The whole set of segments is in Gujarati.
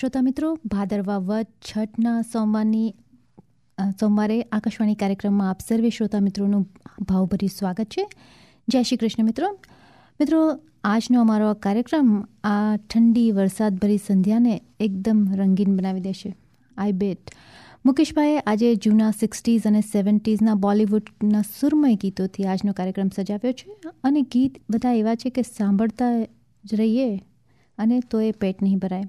શ્રોતા મિત્રો, ભાદરવા વધ છઠના સોમવારની સોમવારે આકાશવાણી કાર્યક્રમમાં આપ સર્વે શ્રોતા મિત્રોનું ભાવભરી સ્વાગત છે. જય શ્રી કૃષ્ણ મિત્રો. મિત્રો, આજનો અમારો કાર્યક્રમ આ ઠંડી, વરસાદભરી સંધ્યાને એકદમ રંગીન બનાવી દેશે. આઈ બેટ મુકેશભાઈએ આજે જૂના સિક્સટીઝ અને સેવન્ટીઝના બોલિવૂડના સુરમય ગીતોથી આજનો કાર્યક્રમ સજાવ્યો છે. અને ગીત બધા એવા છે કે સાંભળતા જ રહીએ અને તો એ પેટ નહીં ભરાય.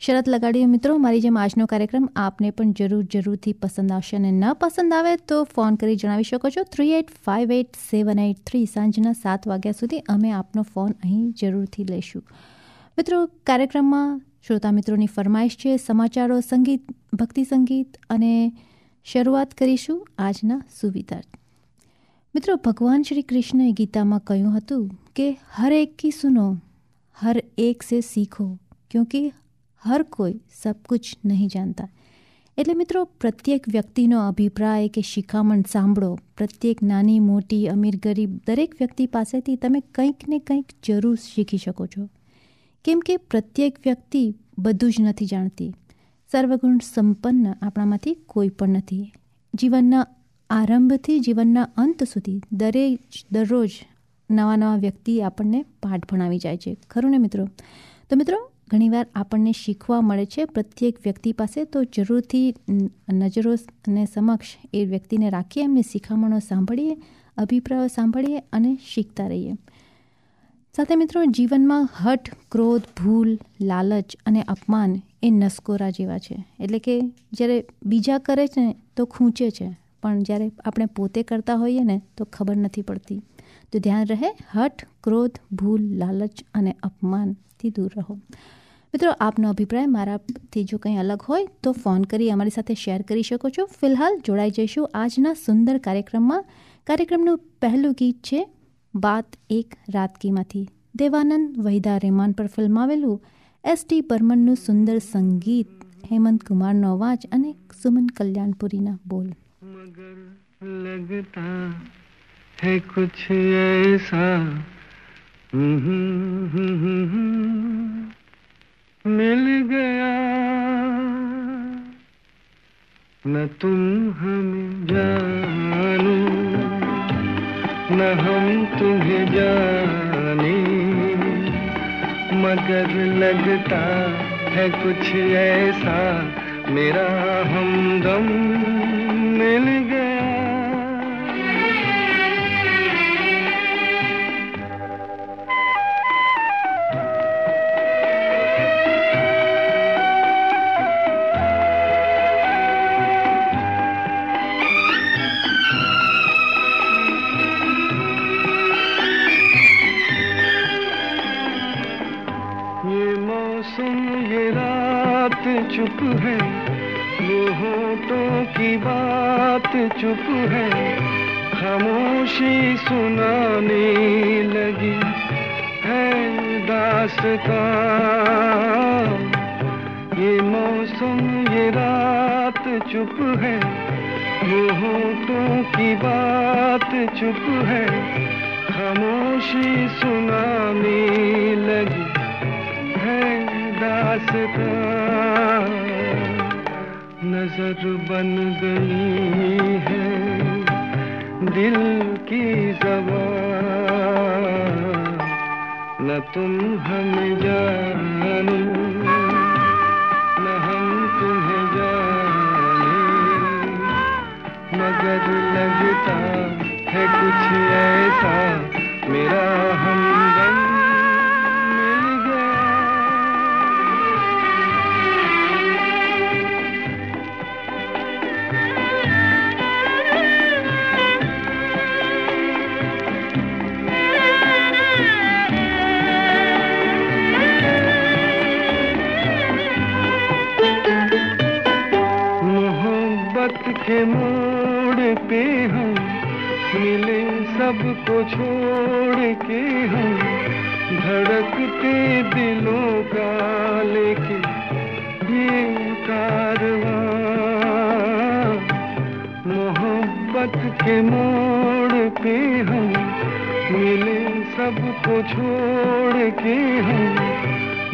શરત લગાડીએ મિત્રો, મારી જેમ આજનો કાર્યક્રમ આપને પણ જરૂર જરૂરથી પસંદ આવશે અને ન પસંદ આવે તો ફોન કરી જણાવી શકો છો. Three eight five eight seven eight three સાંજના સાત વાગ્યા સુધી અમે આપનો ફોન અહીં જરૂરથી લઈશું. મિત્રો, કાર્યક્રમમાં શ્રોતા મિત્રોની ફરમાઈશ છે, સમાચારો, સંગીત, ભક્તિ સંગીત અને શરૂઆત કરીશું આજના સુવિધા મિત્રો, ભગવાન શ્રી કૃષ્ણએ ગીતામાં કહ્યું હતું કે, હર એક કી સુનો, હર એક સે શીખો, ક્યોંકિ हर કોઈ સબ કુછ નહીં જાણતા. એટલે મિત્રો, પ્રત્યેક વ્યક્તિનો અભિપ્રાય કે શિખામણ સાંભળો. પ્રત્યેક નાની, મોટી, અમીર, ગરીબ દરેક વ્યક્તિ પાસેથી તમે કંઈક ને કંઈક જરૂર શીખી શકો છો. કેમ કે પ્રત્યેક વ્યક્તિ બધું જ નથી જાણતી. સર્વગુણ સંપન્ન આપણામાંથી કોઈ પણ નથી. જીવનના આરંભથી જીવનના અંત સુધી દરેક દરરોજ નવા નવા વ્યક્તિ આપણને પાઠ ભણાવી જાય છે. ખરું ને મિત્રો? તો મિત્રો ઘણીવાર આપણને શીખવા મળે છે પ્રત્યેક વ્યક્તિ પાસે, તો જરૂરથી નજરો અને સમક્ષ એ વ્યક્તિને રાખીએ, એમની શિખામણો સાંભળીએ, અભિપ્રાયો સાંભળીએ અને શીખતા રહીએ. સાથે મિત્રો, જીવનમાં હઠ, ક્રોધ, ભૂલ, લાલચ અને અપમાન એ નસકોરા જેવા છે. એટલે કે જ્યારે બીજા કરે છે ને તો ખૂંચે છે, પણ જ્યારે આપણે પોતે કરતા હોઈએ ને, તો ખબર નથી પડતી. તો ધ્યાન રહે હઠ, ક્રોધ, ભૂલ, લાલચ અને અપમાનથી દૂર રહો. મિત્રો આપનો અભિપ્રાય મારાથી જો કંઈ અલગ હોય તો ફોન કરી અમારી સાથે શેર કરી શકો છો ફિલહાલ જોડાઈ જઈશું આજના સુંદર કાર્યક્રમમાં કાર્યક્રમનું પહેલું ગીત છે બાત એક રાતકીમાંથી દેવાનંદ વહીદા રહેમાન પર ફિલ્માવેલું એસ ટી બર્મનનું સુંદર સંગીત હેમંત કુમારનો અવાજ અને સુમન કલ્યાણપુરીના બોલ मगर लगता है कुछ ऐसा मिल गया। न तुम हमें जानो, न हम तुम्हें जाने। मगर लगता है कुछ ऐसा, मेरा हमदम मिल गया। मोहब्बत के मोड़ पे हम मिले सबको छोड़ के हम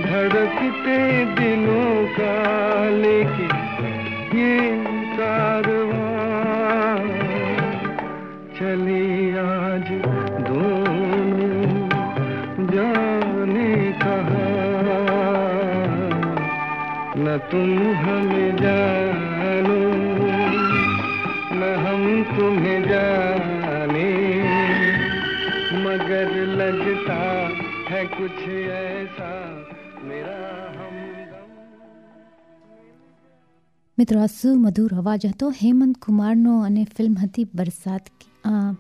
धड़कते दिलों का लेके ये कारवां। चली आज दोनों जाने कहा? न तुम हमें जानो तुम्हें जाने मगर लगता है कुछ ऐसा मेरा हमदम મિત્રો આ સુમધુર અવાજ હતો હેમંત કુમારનો અને ફિલ્મ હતી બરસાત કી- આ,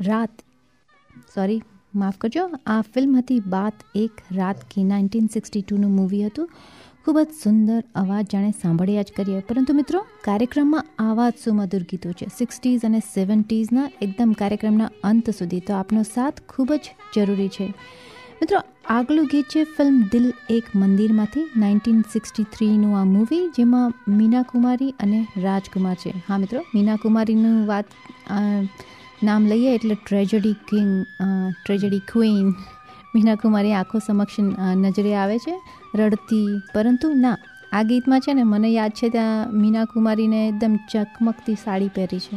રાત સોરી માફ કરજો આ ફિલ્મ હતી બાત એક રાત કી નાઇન્ટીન સિક્સટી ટુનું મૂવી હતું ખૂબ જ સુંદર અવાજ જાણે સાંભળ્યા જ કરીએ. પરંતુ મિત્રો, કાર્યક્રમમાં આવા જ સુમધુર ગીતો છે. સિક્સટીઝ અને સેવન્ટીઝના એકદમ કાર્યક્રમના અંત સુધી તો આપનો સાથ ખૂબ જ જરૂરી છે. મિત્રો, આગલું ગીત છે ફિલ્મ દિલ એક મંદિરમાંથી, નાઇન્ટીન સિક્સટી થ્રીનું આ મૂવી, જેમાં મીના કુમારી અને રાજકુમાર છે. હા મિત્રો મીના કુમારીનું વાત નામ લઈએ એટલે tragedy king tragedy queen Meena Kumari આંખો સમક્ષ નજરે આવે છે, રડતી. પરંતુ ના, આ ગીતમાં છે ને મને યાદ છે ત્યાં મીના કુમારીને એકદમ ચકમકતી સાડી પહેરી છે.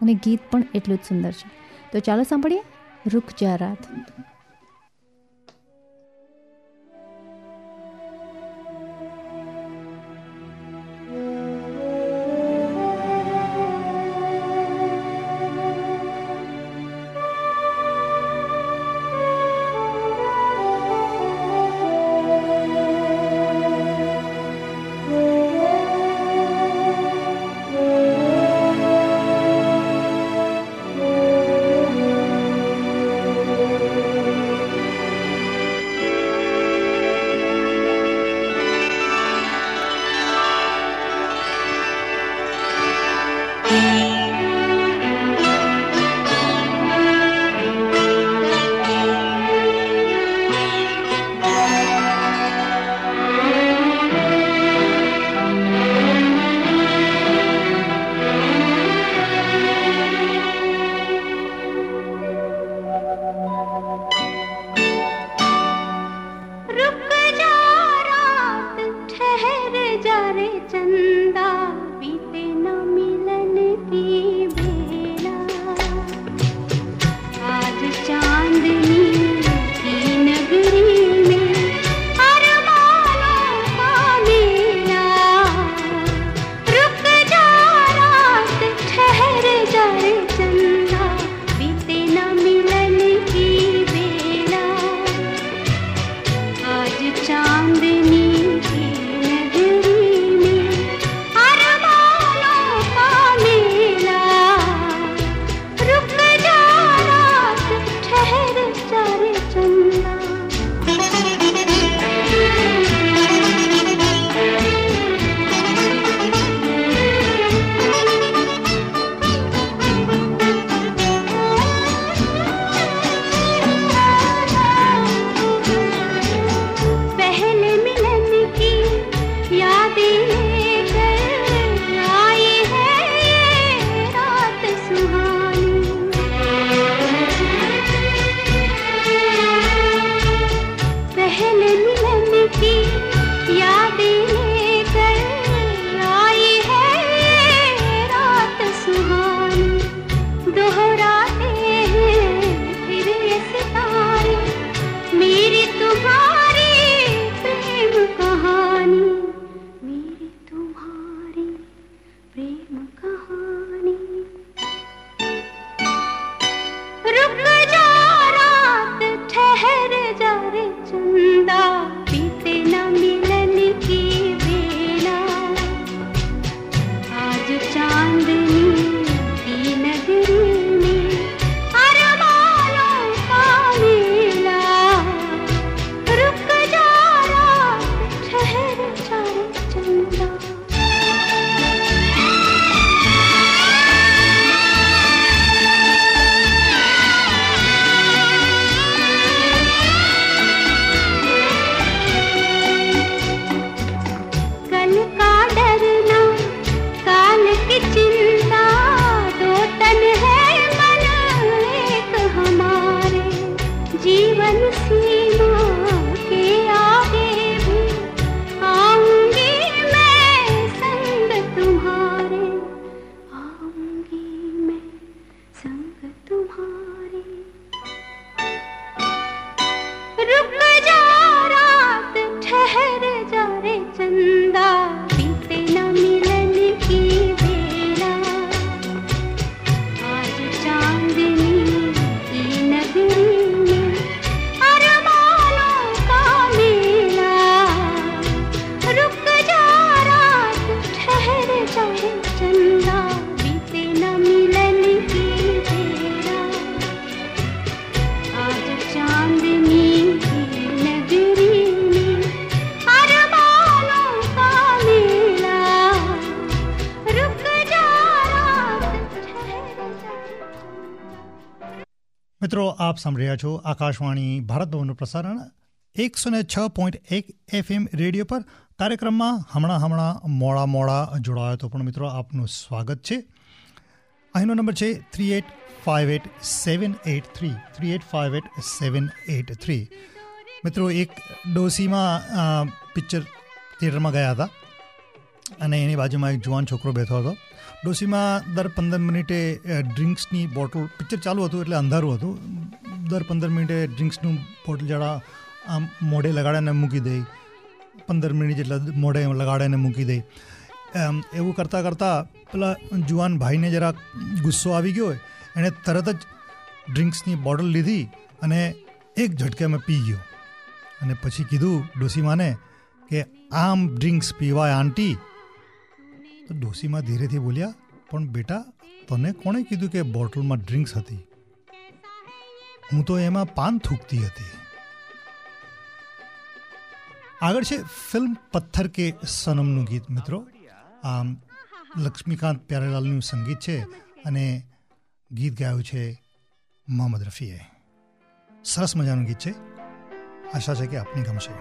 અને ગીત પણ એટલું જ સુંદર છે. તો ચાલો સાંભળીએ રૂખ જા રાત. આપ સાંભળી રહ્યા છો આકાશવાણી ભારત ભવનનું પ્રસારણ એકસો ને છ પોઈન્ટ એક એફએમ રેડિયો પર. કાર્યક્રમમાં હમણાં હમણાં મોડા મોડા જોડાયો તો પણ મિત્રો, આપનું સ્વાગત છે. અહીંનો નંબર છે three eight five eight seven eight three. Three eight five eight seven eight three. મિત્રો, એક ડોસીમાં પિક્ચર થિયેટરમાં ગયા હતા. અને એની બાજુમાં એક જુવાન છોકરો બેઠો હતો. ડોસીમાં દર પંદર મિનિટે ડ્રિંક્સની બોટલ, પિક્ચર ચાલુ હતું એટલે અંધારું હતું. દર પંદર મિનિટે ડ્રિંક્સનું બોટલ જરા આમ મોઢે લગાડીને મૂકી દઈ પંદર મિનિટ જેટલા મોઢે લગાડીને મૂકી દઈ એવું કરતાં કરતાં પેલા જુવાન ભાઈને જરા ગુસ્સો આવી ગયો એણે તરત જ ડ્રિંક્સની બોટલ લીધી અને એક ઝટકે મેં પી ગયો. અને પછી કીધું ડોસીમાને કે, આમ ડ્રિંક્સ પીવાય, આંટી. તો ડોસીમાં ધીરેથી બોલ્યા, પણ બેટા, તને કોણે કીધું કે બોટલમાં ડ્રિંક્સ હતી? હું તો એમાં પાન થૂકતી હતી. આગળ છે ફિલ્મ પથ્થર કે સનમનું ગીત, મિત્રો. આમ, લક્ષ્મીકાંત પ્યારેલાલનું સંગીત છે અને ગીત ગાયું છે મોહમ્મદ રફીએ. સરસ મજાનું ગીત છે. આશા છે કે આપને ગમશે.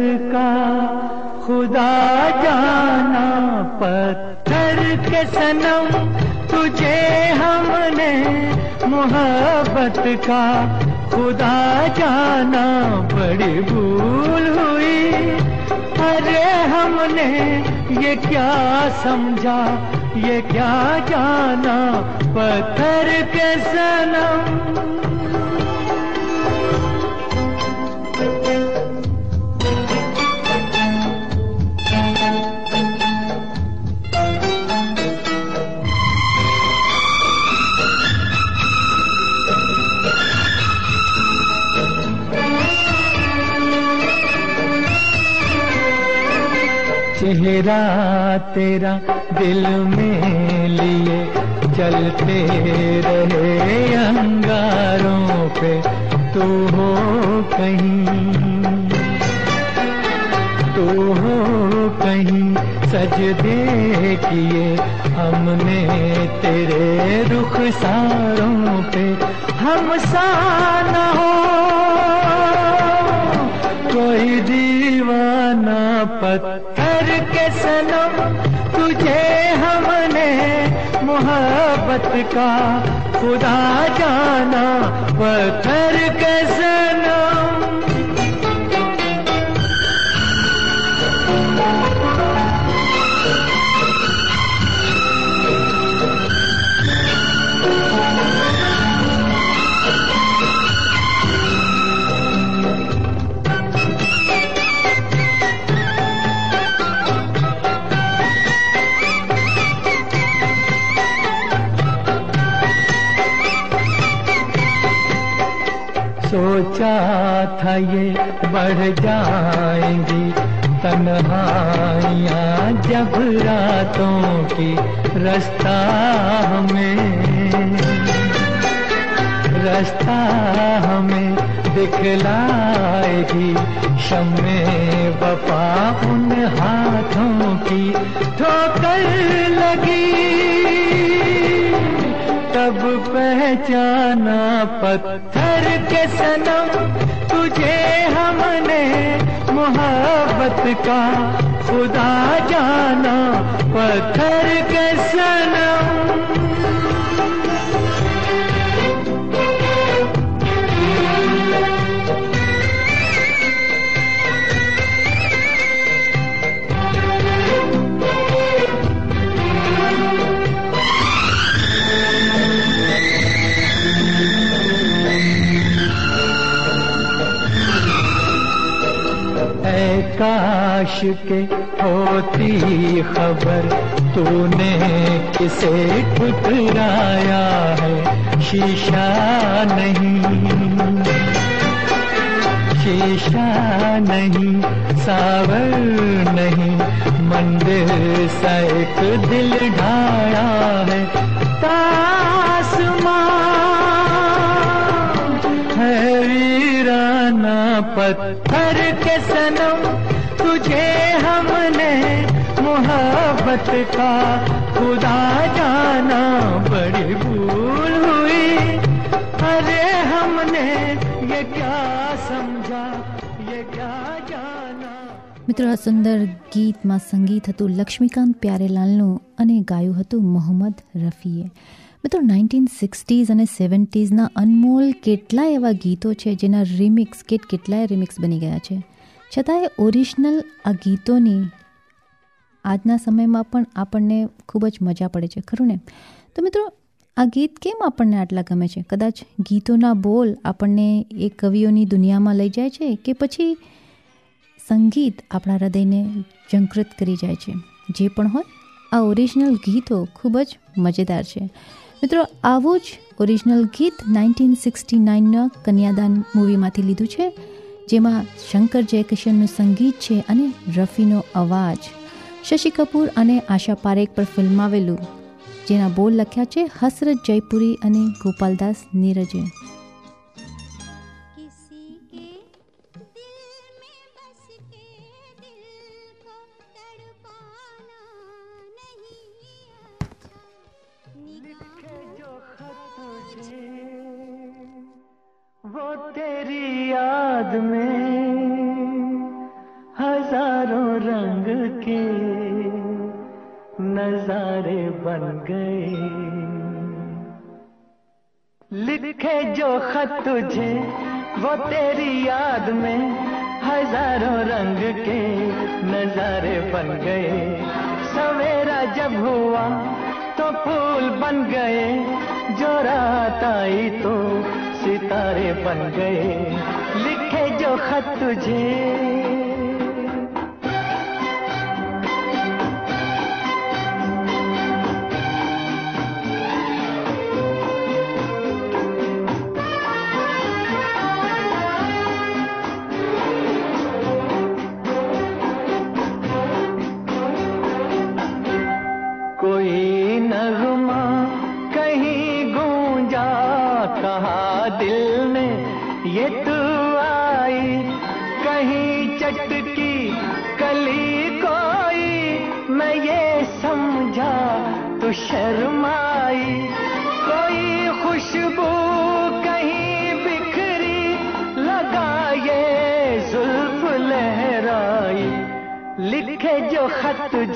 का खुदा जाना पत्थर के सनम, तुझे हमने मोहब्बत का खुदा जाना। बड़ी भूल हुई, अरे हमने ये क्या समझा, ये क्या जाना पत्थर के सनम। चेहरा तेरा दिल में लिए चलते रहे अंगारों पे, तू हो कहीं, तू हो कहीं सजदे किए हमने तेरे रुख सारों पे। हम सा न हो, कोई दीवाना पत्थर सनम तुझे हमने मोहब्बत का खुदा जाना पत्थर के सोचा था ये बढ़ जाएँगी तन्हाइयाँ जब रातों की रास्ता हमें रास्ता हमें दिखलाएगी शमे वफा उन हाथों की ठोकर लगी। तब पहचाना पत्थर के सनम तुझे हमने मोहब्बत का खुदा जाना पत्थर के सनम। फर्श के होती खबर, तूने किसे ठुकराया है? शीशा नहीं। शीशा नहीं, सावर नहीं, मंदिर सा एक दिल ढाया है। तासमां, है वीराना पत्थर के सनम तुझे हमने मोहब्बत का खुदा जाना बड़ी भूल हुई अरे हमने ये क्या समझा ये क्या जाना મિત્રો આ સુંદર ગીતમાં સંગીત હતું લક્ષ્મીકાંત પ્યારેલાલનું અને ગાયું હતું મોહમ્મદ રફીએ મિત્રો નાઇન્ટીન સિક્સટીઝ અને સેવન્ટીઝના અનમોલ કેટલાય એવા ગીતો છે જેના રિમિક્સ કે કેટલાય રિમિક્સ બની ગયા છે છતાંય ઓરિજિનલ આ ગીતોની આજના સમયમાં પણ આપણને ખૂબ જ મજા પડે છે, ખરું ને? તો મિત્રો, આ ગીત કેમ આપણને આટલા ગમે છે? કદાચ ગીતોના બોલ આપણને એ કવિઓની દુનિયામાં લઈ જાય છે કે પછી સંગીત આપણા હૃદયને જંકૃત કરી જાય છે? જે પણ હોય, આ ઓરિજિનલ ગીતો ખૂબ જ મજેદાર છે. મિત્રો, આવું જ ઓરિજિનલ ગીત નાઇન્ટીન સિક્સટી નાઇનના કન્યાદાન મૂવીમાંથી લીધું છે. જેમાં શંકર જયકિશનનું સંગીત છે અને રફીનો અવાજ. શશી કપૂર અને આશા પારેખ પર ફિલ્માવેલું જેના બોલ લખ્યા છે હસરત જયપુરી અને ગોપાલદાસ નીરજે.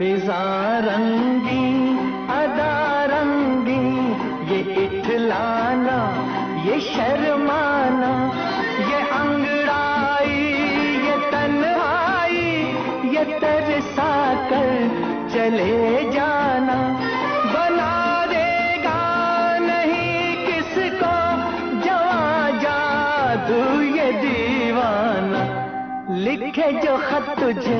फिजा रंगी, अदा रंगी, ये इठलाना, ये शर्माना, ये अंगड़ाई, ये तन्हाई, ये तरसा कर चले जाना। बना देगा नहीं किसको, जवा जादू ये दीवाना। लिखे जो खत तुझे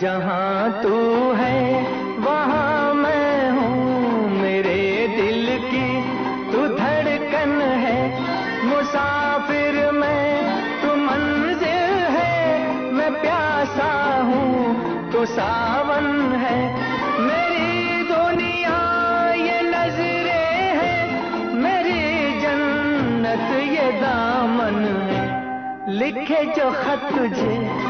जहाँ तू है, वहाँ मैं हूँ मेरे दिल की। तू धड़कन है, मुसाफिर मैं। तू मंजिल है, मैं प्यासा हूँ। तू सावन है, मेरी दुनिया ये नजरे है। मेरी जन्नत ये दामन है। लिखे जो खत तुझे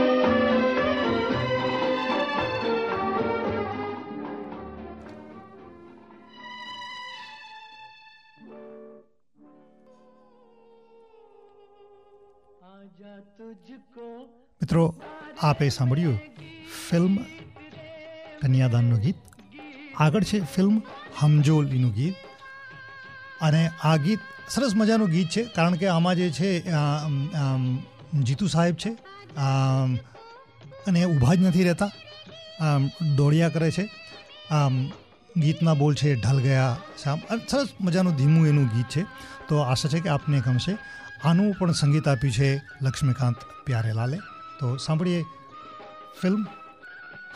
મિત્રો આપે સાંભળ્યું ફિલ્મ કન્યાદાનનું ગીત આગળ છે ફિલ્મ હમજોલીનું ગીત અને આ ગીત સરસ મજાનું ગીત છે કારણ કે આમાં જે છે જીતુ સાહેબ છે અને ઊભા જ નથી રહેતા દોડ્યા કરે છે ગીતના બોલ છે ઢલ ગયા શામ સરસ મજાનું ધીમું એનું ગીત છે તો આશા છે કે આપને ગમશે આનું પણ સંગીત આપ્યું છે લક્ષ્મીકાંત પ્યારેલાલે. તો સાંભળીએ ફિલ્મ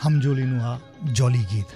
હમજોલીનું આ જોલી ગીત.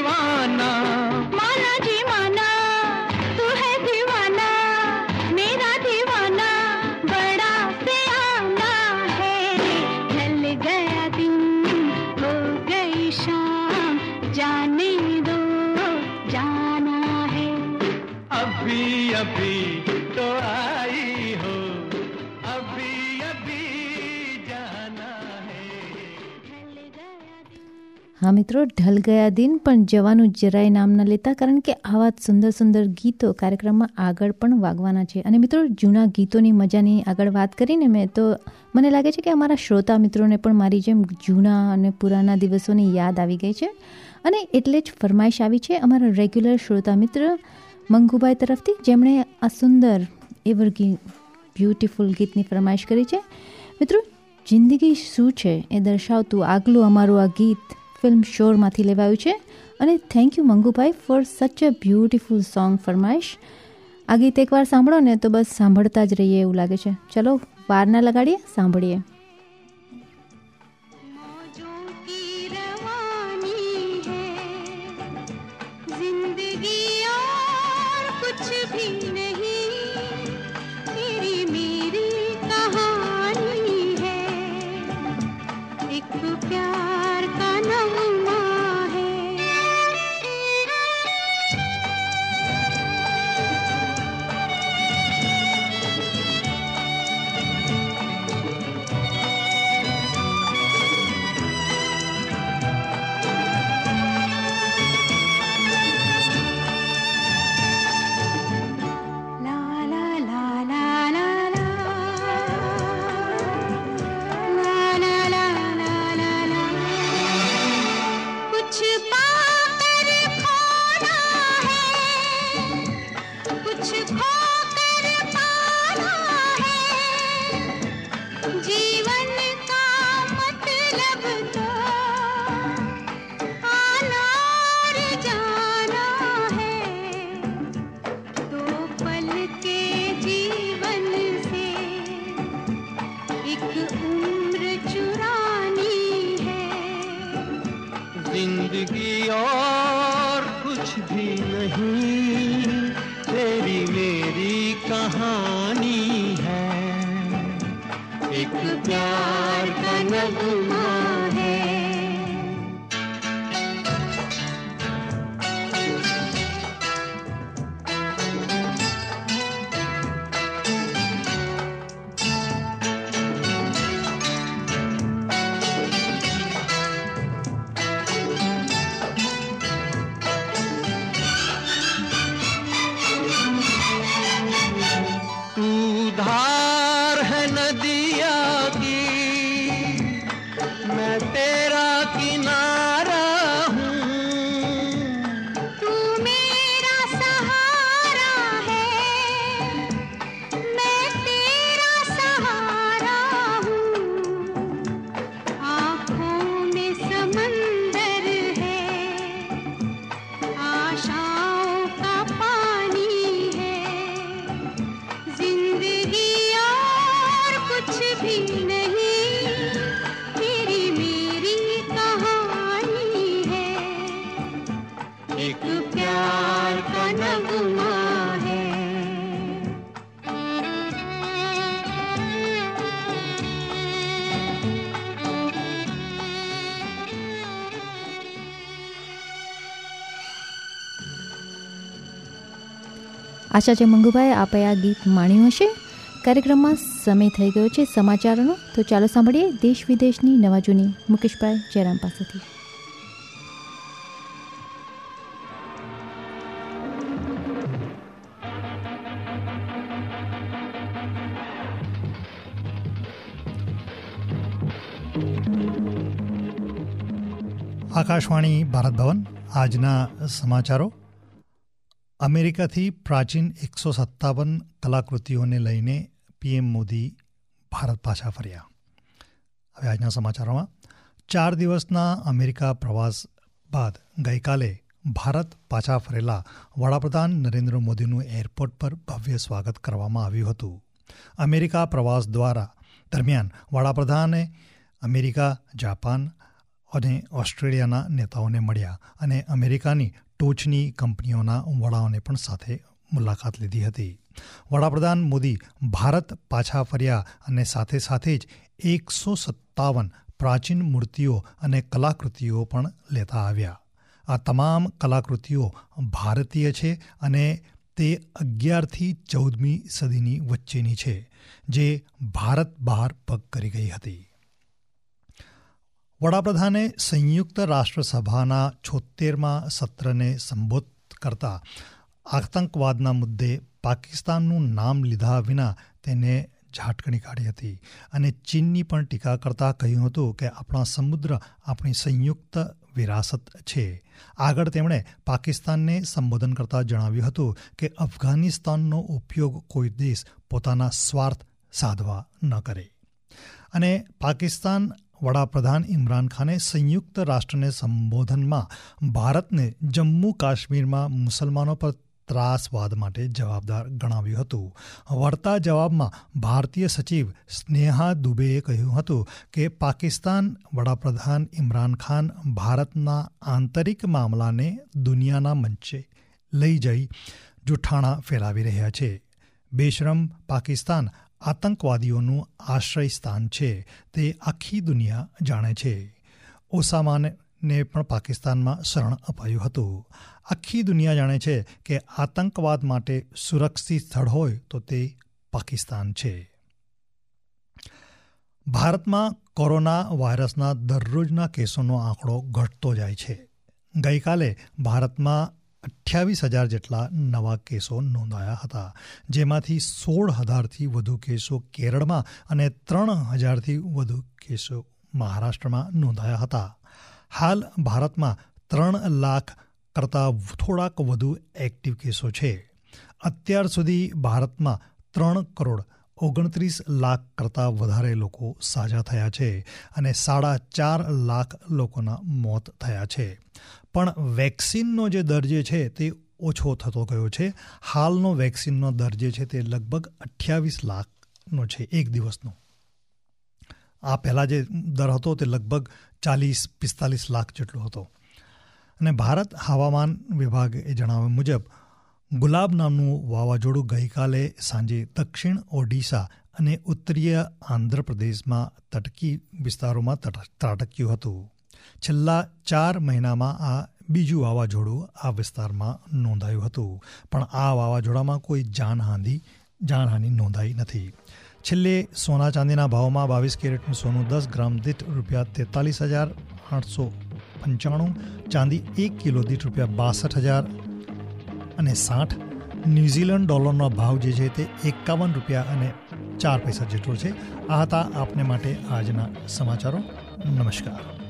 दीवाना હા મિત્રો, ઢલ ગયા દિન પણ જવાનું જરાય નામ ન લેતા, કારણ કે આવા સુંદર સુંદર ગીતો કાર્યક્રમમાં આગળ પણ વાગવાના છે. અને મિત્રો, જૂના ગીતોની મજાની આગળ વાત કરીને મેં તો મને લાગે છે કે અમારા શ્રોતા મિત્રોને પણ મારી જેમ જૂના અને પુરાના દિવસોની યાદ આવી ગઈ છે. અને એટલે જ ફરમાઈશ આવી છે અમારા રેગ્યુલર શ્રોતા મિત્ર મંગુભાઈ તરફથી, જેમણે આ સુંદર એવરગી બ્યુટિફુલ ગીતની ફરમાઈશ કરી છે. મિત્રો, જિંદગી શું છે એ દર્શાવતું? આગલું અમારું આ ગીત ફિલ્મ શોરમાંથી લેવાયું છે અને થેન્ક યુ મંગુભાઈ ફોર સચ અ બ્યુટિફુલ સોંગ ફરમાઈશ આ ગીત એકવાર સાંભળો ને તો બસ સાંભળતા જ રહીએ એવું લાગે છે ચલો વાર ના લગાડીએ સાંભળીએ આશા છે મંગુભાઈ આપે આ ગીત માણ્યું હશે. કાર્યક્રમમાં સમય થઈ ગયો છે સમાચારોનો. તો ચાલો સાંભળીએ દેશ વિદેશની નવા જૂની. મુકેશભાઈ, જયરામ પાસેથી. આકાશવાણી ભારત ભવન, આજના સમાચારો. અમેરિકાથી પ્રાચીન એકસો સત્તાવન કલાકૃતિઓને લઈને પીએમ મોદી ભારત પાછા ફર્યા. હવે આજના સમાચારોમાં, ચાર દિવસના અમેરિકા પ્રવાસ બાદ ગઈકાલે ભારત પાછા ફરેલા વડાપ્રધાન નરેન્દ્ર મોદીનું એરપોર્ટ પર ભવ્ય સ્વાગત કરવામાં આવ્યું હતું. અમેરિકા પ્રવાસ દ્વારા દરમિયાન વડાપ્રધાને અમેરિકા, જાપાન અને ઓસ્ટ્રેલિયાના નેતાઓને મળ્યા અને અમેરિકાની ટોચની કંપનીઓના વડાઓને પણ સાથે મુલાકાત લીધી હતી. વડાપ્રધાન મોદી ભારત પાછા ફર્યા અને સાથે સાથે જ એકસો સત્તાવન પ્રાચીન મૂર્તિઓ અને કલાકૃતિઓ પણ લેતા આવ્યા. આ તમામ કલાકૃતિઓ ભારતીય છે અને તે અગિયારથી ચૌદમી સદીની વચ્ચેની છે, જે ભારત બહાર પગ કરી ગઈ હતી. વડાપ્રધાને સંયુક્ત રાષ્ટ્રસભાના છોતેરમાં સત્રને સંબોધ કરતા આતંકવાદના મુદ્દે પાકિસ્તાનનું નામ લીધા વિના તેને ઝાટકણી કાઢી હતી. અને ચીનની પણ ટીકા કરતા કહ્યું હતું કે આપણા સમુદ્ર આપણી સંયુક્ત વિરાસત છે. આગળ તેમણે પાકિસ્તાનને સંબોધન કરતા જણાવ્યું હતું કે અફઘાનિસ્તાનનો ઉપયોગ કોઈ દેશ પોતાના સ્વાર્થ સાધવા ન કરે. અને પાકિસ્તાન વડાપ્રધાન ઇમરાન ખાને સંયુક્ત રાષ્ટ્રને સંબોધનમાં ભારતને જમ્મુ કાશ્મીરમાં મુસલમાનો પર ત્રાસવાદ માટે જવાબદાર ગણાવ્યું હતું. વળતા જવાબમાં ભારતીય સચિવ સ્નેહા દુબેએ કહ્યું હતું કે પાકિસ્તાન વડાપ્રધાન ઇમરાન ખાન ભારતના આંતરિક મામલાને દુનિયાના મંચે લઈ જઈ જૂઠાણા ફેલાવી રહ્યા છે. બેશરમ પાકિસ્તાન આતંકવાદીઓનું આશ્રય સ્થાન છે, તે આખી દુનિયા જાણે છે. ઓસામાને પણ પાકિસ્તાનમાં શરણ અપાયું હતું. આખી દુનિયા જાણે છે કે આતંકવાદ માટે સુરક્ષિત સ્થળ હોય તો તે પાકિસ્તાન છે. ભારતમાં કોરોના વાયરસના દરરોજના કેસોનો આંકડો ઘટતો જાય છે. ગઈકાલે ભારતમાં અઠ્યાવીસ હજાર જેટલા નવા કેસો નોંધાયા હતા, જેમાંથી સોળ હજારથી વધુ કેસો કેરળમાં અને ત્રણ હજારથી વધુ કેસો મહારાષ્ટ્રમાં નોંધાયા હતા. હાલ ભારતમાં ત્રણ લાખ કરતાં થોડાક વધુ એક્ટિવ કેસો છે. અત્યાર સુધી ભારતમાં ત્રણ કરોડ ઓગણત્રીસ લાખ કરતાં વધારે લોકો સાજા થયા છે અને સાડા ચાર લાખ લોકોના મોત થયા છે. પણ વેક્સિનનો જે દર જે છે તે ઓછો થતો ગયો છે. હાલનો વેક્સિનનો દર જે છે તે લગભગ અઠ્યાવીસ લાખનો છે એક દિવસનો. આ પહેલાં જે દર હતો તે લગભગ ચાલીસ, પિસ્તાલીસ લાખ જેટલો હતો. અને ભારત હવામાન વિભાગે જણાવ્યા મુજબ, ગુલાબ નામનું વાવાઝોડું ગઈકાલે સાંજે દક્ષિણ ઓડિશા અને ઉત્તરીય આંધ્રપ્રદેશમાં તટકી વિસ્તારોમાં ત્રાટક્યું હતું. છેલ્લા ચાર મહિનામાં આ બીજું વાવાઝોડું આ વિસ્તારમાં નોંધાયું હતું. પણ આ વાવાઝોડામાં કોઈ જાનહાનિ જાનહાનિ નોંધાઈ નથી. છેલ્લે સોના ચાંદીના ભાવમાં બાવીસ કેરેટનું સોનું, દસ ગ્રામ દીઠ રૂપિયા તેતાલીસ હજાર આઠસો પંચાણું, ચાંદી એક કિલો દીઠ રૂપિયા બાસઠ હજાર અને સાઠ ન્યૂઝીલેન્ડ ડોલરનો ભાવ જે છે તે એકાવન રૂપિયા અને ચાર પૈસા જેટલો છે. આ હતા આપને માટે આજના સમાચારો. નમસ્કાર.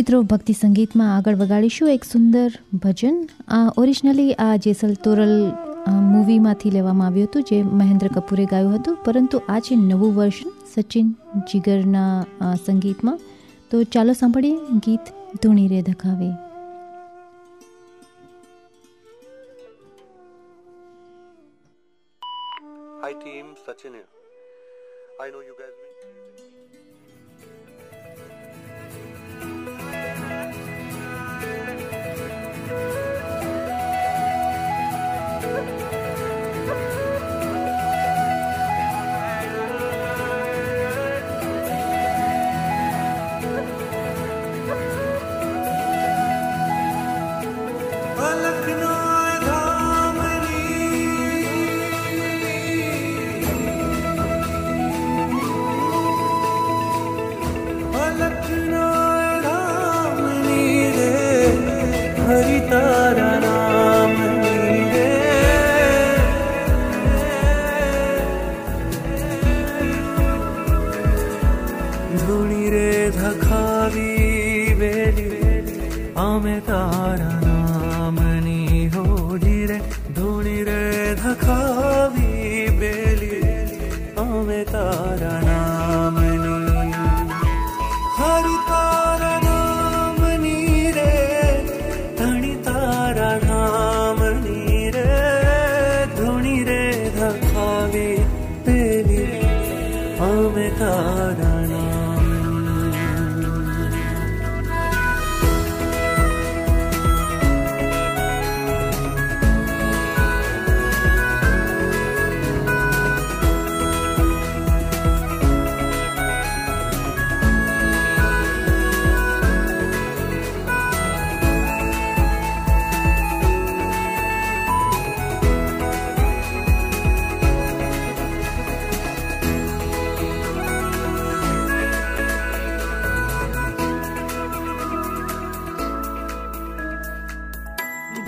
મિત્રો, ભક્તિ સંગીતમાં આગળ વગાડીશું એક સુંદર ભજન. આ ઓરિજિનલી આ જેસલ તોરલ મૂવીમાંથી લેવામાં આવ્યું હતું, જે મહેન્દ્ર કપૂરે ગાયું હતું. પરંતુ આ છે નવું વર્ષ સચિન જીગરના સંગીતમાં, તો ચાલો સાંભળીએ ગીત ધૂણી રે ધખાવે Hi team Sachin I know you you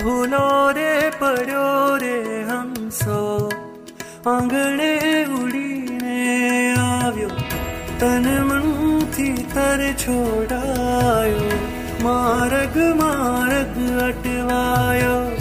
ભૂલો રે, પડ્યો રે હંસો. આંગણે ઉડીને આવ્યો. તન મનથી તર છોડાયો. માર્ગ માર્ગ અટવાયો.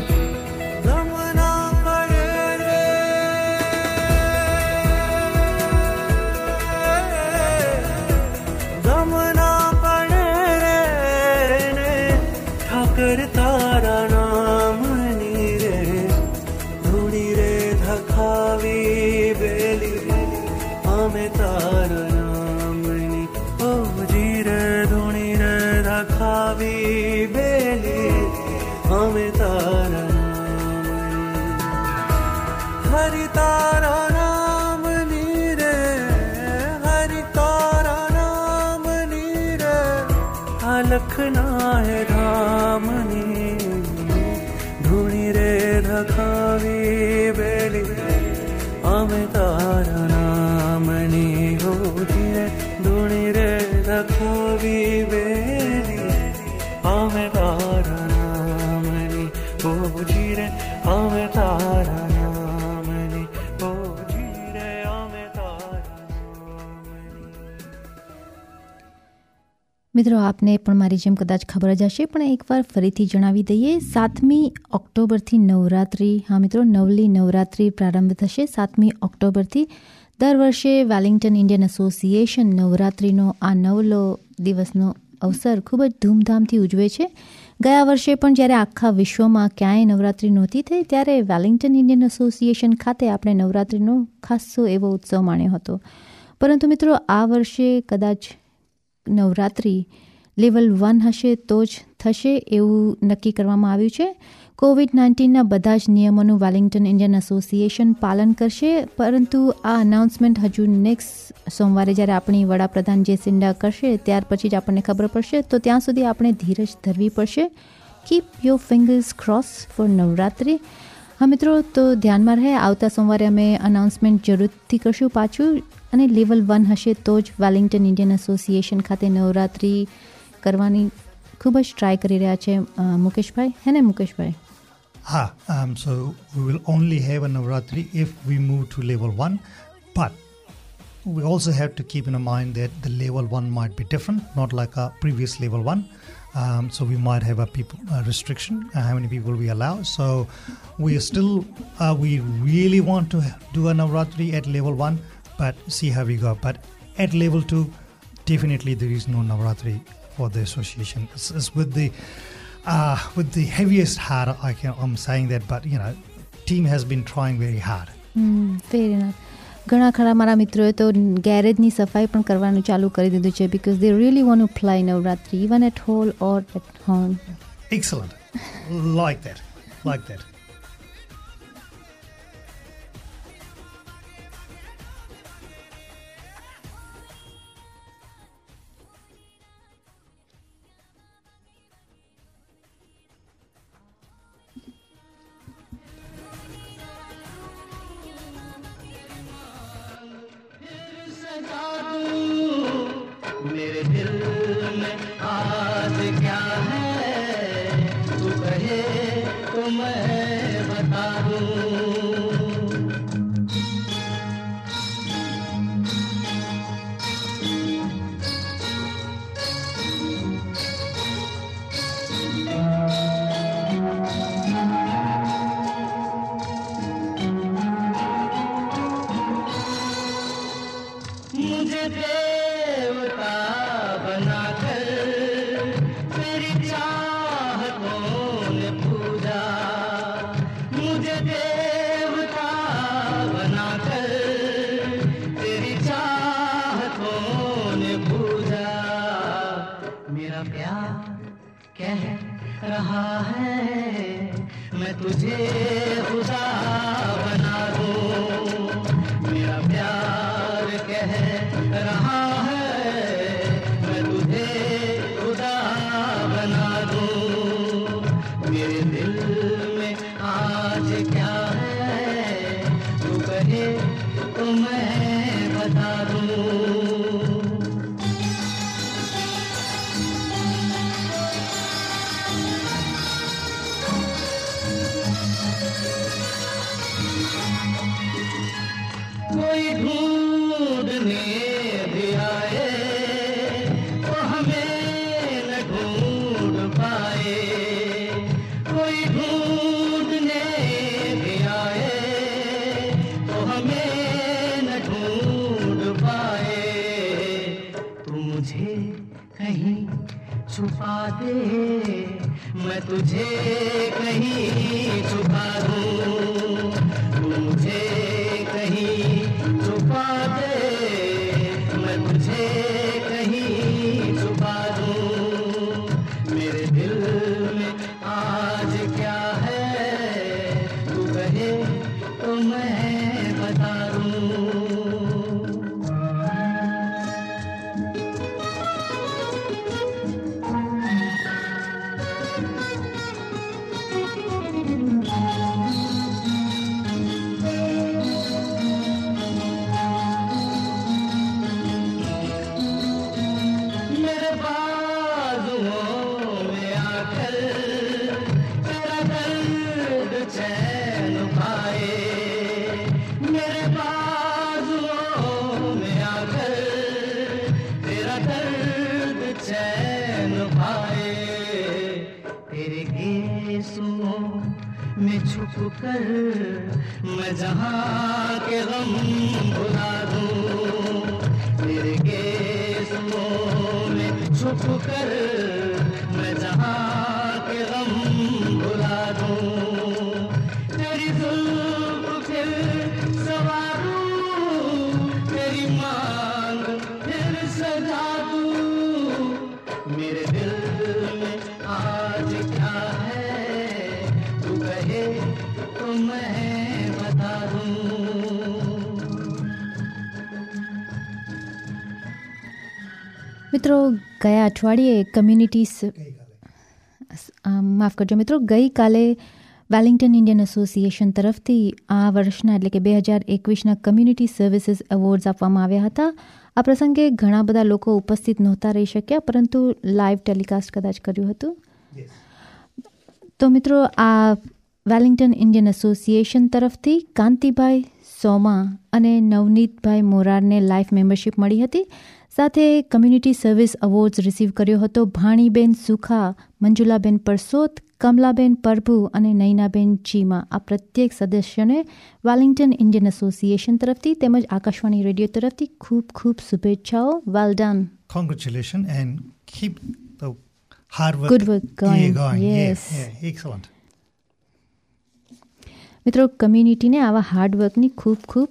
મિત્રો, આપને પણ મારી જેમ કદાચ ખબર જ હશે, પણ એકવાર ફરીથી જણાવી દઈએ, સાતમી ઓક્ટોબરથી નવરાત્રિ, હા મિત્રો, નવલી નવરાત્રિ પ્રારંભ થશે. સાતમી ઓક્ટોબરથી દર વર્ષે વેલિંગ્ટન ઇન્ડિયન એસોસિએશન નવરાત્રિનો આ નવલો દિવસનો અવસર ખૂબ જ ધૂમધામથી ઉજવે છે. ગયા વર્ષે પણ જ્યારે આખા વિશ્વમાં ક્યાંય નવરાત્રિ નહોતી થઈ, ત્યારે વેલિંગ્ટન ઇન્ડિયન એસોસિએશન ખાતે આપણે નવરાત્રિનો ખાસ્સો એવો ઉત્સવ માણ્યો હતો. પરંતુ મિત્રો, આ વર્ષે કદાચ નવરાત્રિ લેવલ વન હશે તો જ થશે એવું નક્કી કરવામાં આવ્યું છે. કોવિડ નાઇન્ટીનના બધા જ નિયમોનું વેલિંગ્ટન ઇન્ડિયન એસોસિએશન પાલન કરશે, પરંતુ આ અનાઉન્સમેન્ટ હજુ નેક્સ્ટ સોમવારે જ્યારે આપણી વડાપ્રધાન જે સિંડા કરશે, ત્યાર પછી જ આપણને ખબર પડશે, તો ત્યાં સુધી આપણે ધીરજ ધરવી પડશે. Keep your fingers cross for Navratri. હા મિત્રો તો ધ્યાનમાં રહે આવતા સોમવારે અમે અનાઉન્સમેન્ટ જરૂરથી કરશું પાછું અને લેવલ વન હશે તો જ વેલિંગ્ટન ઇન્ડિયન એસોસિએશન ખાતે નવરાત્રિ કરવાની ખૂબ જ ટ્રાય કરી રહ્યા છે અ, મુકેશભાઈ હે ને મુકેશભાઈ Ah, um, so we will only have a Navratri if we move to level one, but we also have to keep in mind that the level one might be different, not like a previous level one. Um, so we might have a people a restriction uh, how many people we allow. So we still uh, we really want to do a Navratri at level one, but see how we go. But at level two, definitely there is no Navratri for the association. It's, it's with the uh, with the heaviest heart I can I'm saying that, but you know, team has been trying very hard. Mm, fair enough. ઘણા ખરા મારા મિત્રોએ તો ગેરેજની સફાઈ પણ કરવાનું ચાલુ કરી દીધું છે because they really want to fly Navratri even at hall or at home excellent like that like that. मेरे दिल में आज क्या है तू कहे तो मैं बता दूं અઠવાડિયે કમ્યુનિટી માફ કરજો મિત્રો ગઈકાલે વેલિંગ્ટન ઇન્ડિયન એસોસિએશન તરફથી આ વર્ષના એટલે કે બે હજાર એકવીસના કમ્યુનિટી સર્વિસીસ એવોર્ડ્સ આપવામાં આવ્યા હતા. આ પ્રસંગે ઘણા બધા લોકો ઉપસ્થિત નહોતા રહી શક્યા પરંતુ લાઈવ ટેલિકાસ્ટ કદાચ કર્યું હતું. તો મિત્રો આ વેલિંગ્ટન ઇન્ડિયન એસોસિએશન તરફથી કાંતિભાઈ સોમા અને નવનીતભાઈ મોરારને લાઈફ મેમ્બરશિપ મળી હતી. સાથે કમ્યુનિટી સર્વિસ એવોર્ડ્સ રિસીવ કર્યો હતો. ભાણીબેન સુખા મંજુલાબેન પરસોત કમલાબેન પ્રભુ અને નૈનાબેન ચીમા. આ પ્રત્યેક સદસ્યને વેલિંગ્ટન ઇન્ડિયન એસોસિએશન તરફથી તેમજ આકાશવાણી રેડિયો તરફથી ખૂબ ખૂબ શુભેચ્છાઓ. Well done congratulation and keep the hard work good work going yes excellent. મિત્રો કમ્યુનિટીને આવા હાર્ડવર્કની ખૂબ ખૂબ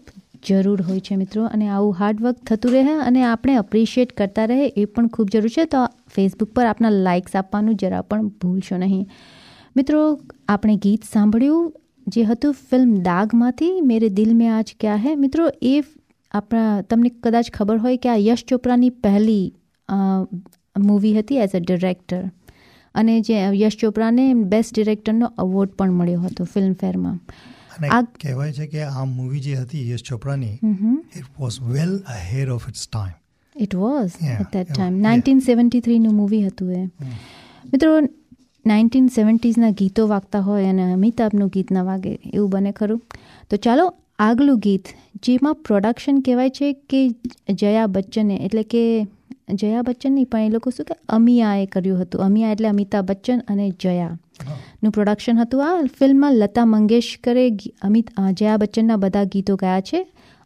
જરૂર હોય છે મિત્રો. અને આવું હાર્ડવર્ક થતું રહે અને આપણે અપ્રિશિએટ કરતા રહે એ પણ ખૂબ જરૂર છે. તો ફેસબુક પર આપના લાઇક્સ આપવાનું જરા પણ ભૂલશો નહીં. મિત્રો, આપણે ગીત સાંભળ્યું જે હતું ફિલ્મ દાગમાંથી મેરે દિલ મેં આજ ક્યાં હે? મિત્રો, એ આપણા, તમને કદાચ ખબર હોય કે આ યશ ચોપરાની પહેલી મૂવી હતી એઝ અ ડિરેક્ટર અને જે યશ ચોપરાને બેસ્ટ ડિરેક્ટરનો અવોર્ડ પણ મળ્યો હતો ફિલ્મફેરમાં અને આ- કહેવાય છે કે આ મૂવી જે હતી Yash ચોપરાની it was well ahead of its time it was at that time. Nineteen seventy થ્રીનું movie હતું એ. મિત્રો નાઇન્ટીન સેવન્ટીઝના ગીતો વાગતા હોય અને અમિતાભનું ગીત ન વાગે એવું બને ખરું? તો ચાલો આગલું ગીત જેમાં પ્રોડક્શન કહેવાય છે કે જયા બચ્ચને એટલે કે જયા બચ્ચન નહીં પણ એ લોકો શું કે અમિયાએ કર્યું હતું. અમિયા એટલે અમિતાભ બચ્ચન અને જયા. નું પ્રોડક્શન હતું. આ ફિલ્મમાં લતા મંગેશકરે અમિત જયા બચ્ચનના બધા ગીતો ગાયા છે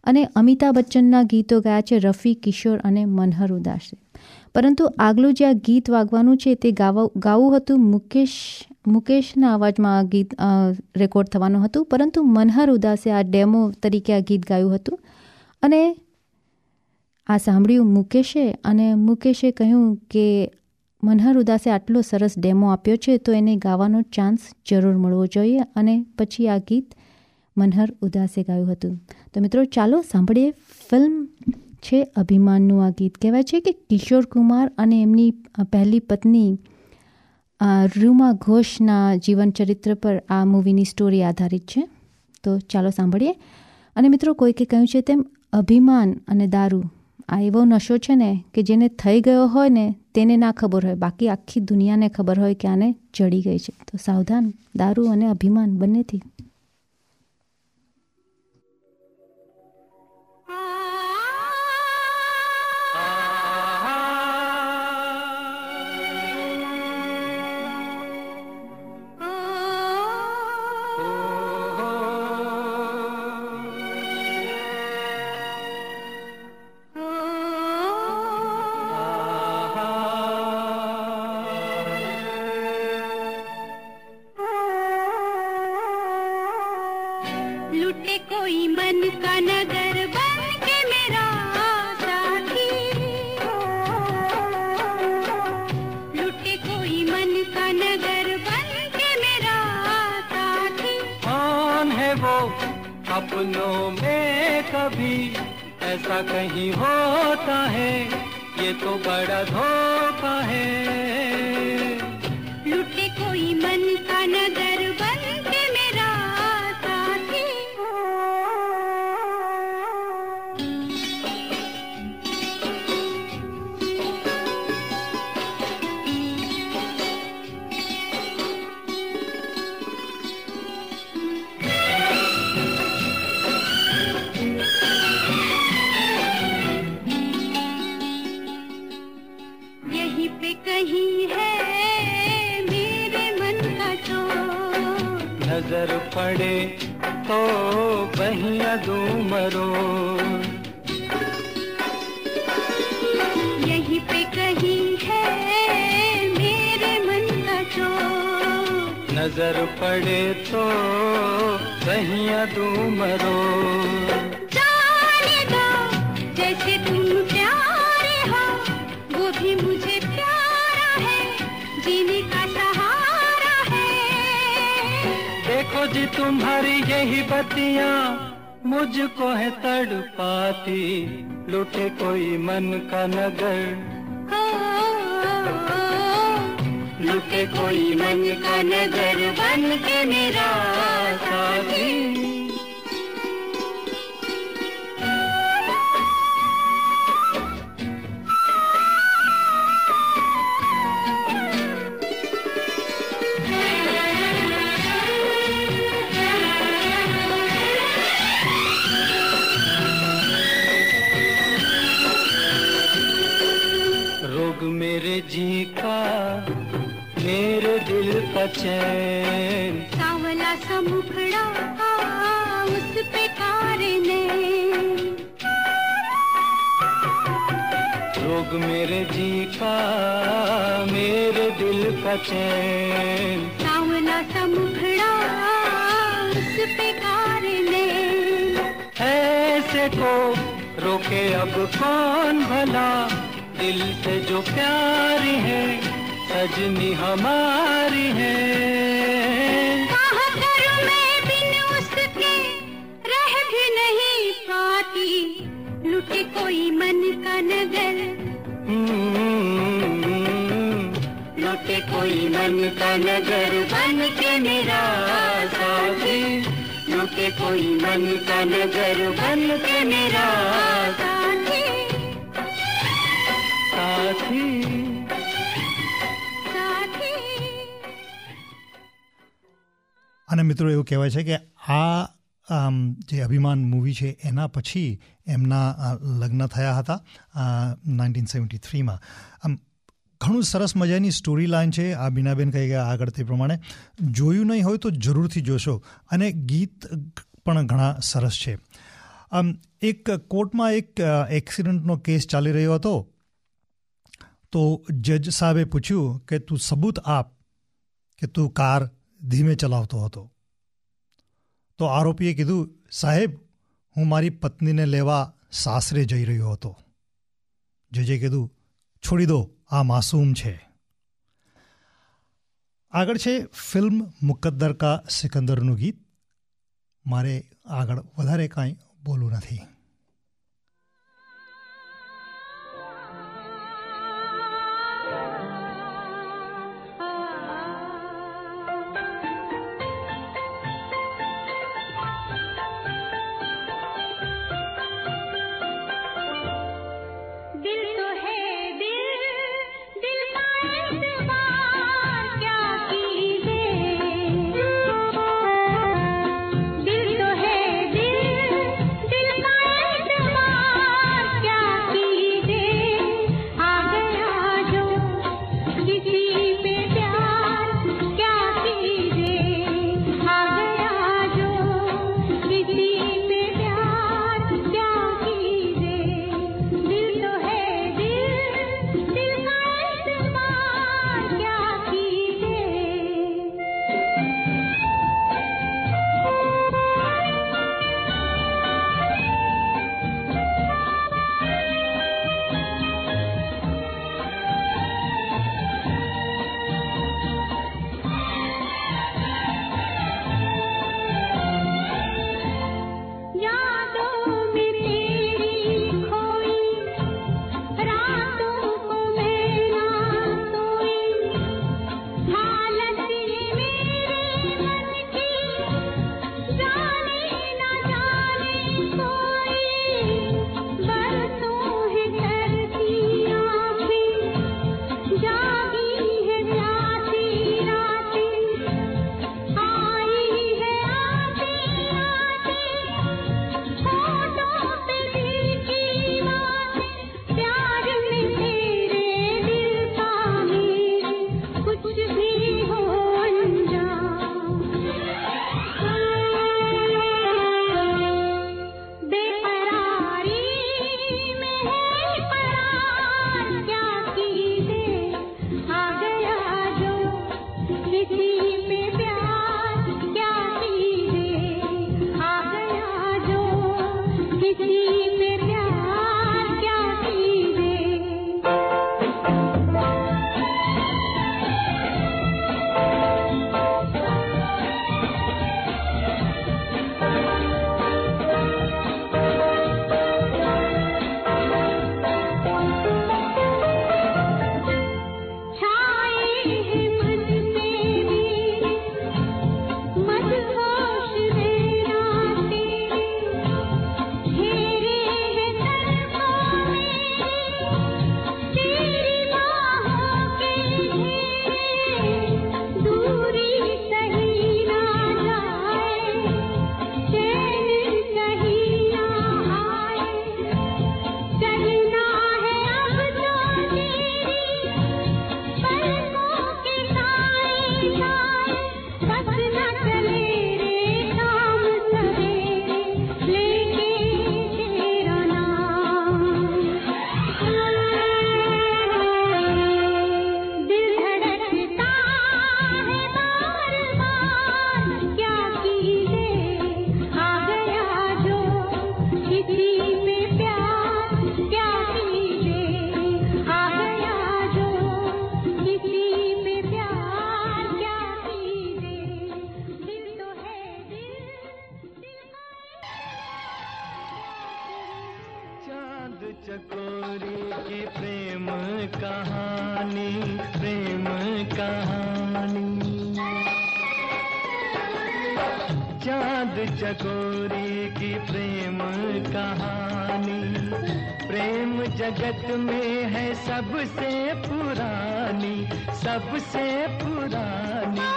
અને અમિતાભ બચ્ચનના ગીતો ગાયા છે રફી, કિશોર અને મનહર ઉદાસે. પરંતુ આગલું જે આ ગીત વાગવાનું છે તે ગાવા, ગાવું હતું મુકેશ, મુકેશના અવાજમાં આ ગીત રેકોર્ડ થવાનું હતું. પરંતુ મનહર ઉદાસે આ ડેમો તરીકે આ ગીત ગાયું હતું. અને આ સાંભળ્યું મુકેશે અને મુકેશે કહ્યું કે મનહર ઉદાસે આટલો સરસ ડેમો આપ્યો છે, તો એને ગાવાનો ચાન્સ જરૂર મળવો જોઈએ અને પછી આ ગીત મનહર ઉદાસે ગાયું હતું. તો મિત્રો, ચાલો સાંભળીએ ફિલ્મ છે અભિમાનનું આ ગીત. કહેવાય છે કે કિશોર કુમાર અને એમની પહેલી પત્ની રૂમા ઘોષના જીવન ચરિત્ર પર આ મૂવીની સ્ટોરી આધારિત છે. તો ચાલો સાંભળીએ. અને મિત્રો, કોઈકે કહ્યું છે તેમ, અભિમાન અને દારૂ આ એવો નશો છે ને કે જેને થઈ ગયો હોય ને તેને ના ખબર હોય. બાકી આખી દુનિયાને ખબર હોય કે આને ચડી ગઈ છે. તો સાવધાન, દારૂ અને અભિમાન બંનેથી. रोग मेरे जी का मेरे दिल का चैन। सावला सा मुखड़ा उस पे कारे ने ऐसे को रोके अब कौन भला? दिल से जो प्यारी है सजनी हमारी है। मैं बिन उसके रह भी नहीं पाती। लुटे कोई मन का नगर लुटे कोई मन का नगर बन के मेरा साथी लुटे कोई मन का नगर बन के मेरा साथी साथी साथी અને મિત્રો એવું કહેવાય છે કે આ આમ, જે અભિમાન મૂવી છે એના પછી એમના લગ્ન થયા હતા નાઇન્ટીન સેવન્ટી થ્રીમાં. આમ, ઘણું સરસ મજાની સ્ટોરી લાઇન છે આ બીનાબેન કહી ગયા આગળ તે પ્રમાણે. જોયું નહીં હોય તો જરૂરથી જોશો અને ગીત પણ ઘણા સરસ છે. આમ, એક કોર્ટમાં એક એક્સિડન્ટનો કેસ ચાલી રહ્યો હતો. તો જજ સાહેબે પૂછ્યું કે તું સબૂત આપ કે તું કાર ધીમે ચલાવતો હતો. તો આરોપીએ કીધું, સાહેબ હું મારી પત્નીને લેવા સાસરે જઈ રહ્યો હતો. જજે કીધું, છોડી દો, આ માસૂમ છે. આગળ છે ફિલ્મ મુકદ્દર કા સિકંદરનું ગીત. મારે આગળ વધારે કાંઈ બોલવું નથી. प्रेम कहानी प्रेम कहानी। चाँद चकोरी की प्रेम कहानी, प्रेम जगत में है सबसे पुरानी सबसे पुरानी।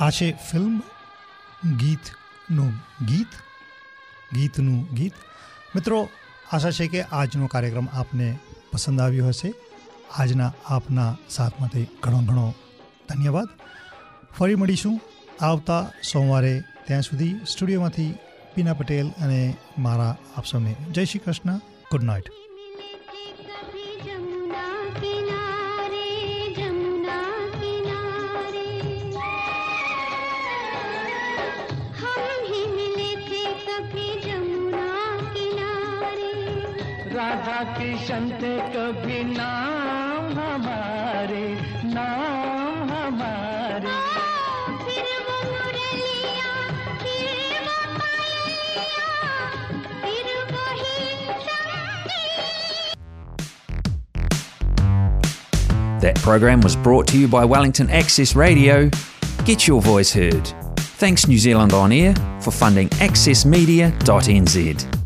આ છે ફિલ્મ ગીતનું ગીત ગીતનું ગીત. મિત્રો, આશા છે કે આજનો કાર્યક્રમ આપને પસંદ આવ્યો હશે. આજના આપના સાથ માટે ઘણો ઘણો ધન્યવાદ. ફરી મળીશું આવતા સોમવારે. ત્યાં સુધી સ્ટુડિયોમાંથી પીના પટેલ અને મારા આપ સૌને જય શ્રી કૃષ્ણ. Good night. राधा किशन थे कभी नाम हमारे नाम हमारे फिर वो मुरलिया फिर वो पायलिया फिर वही संगीत That program was brought to you by Wellington Access Radio. Get your voice heard. Thanks New Zealand On Air for funding accessmedia.nz.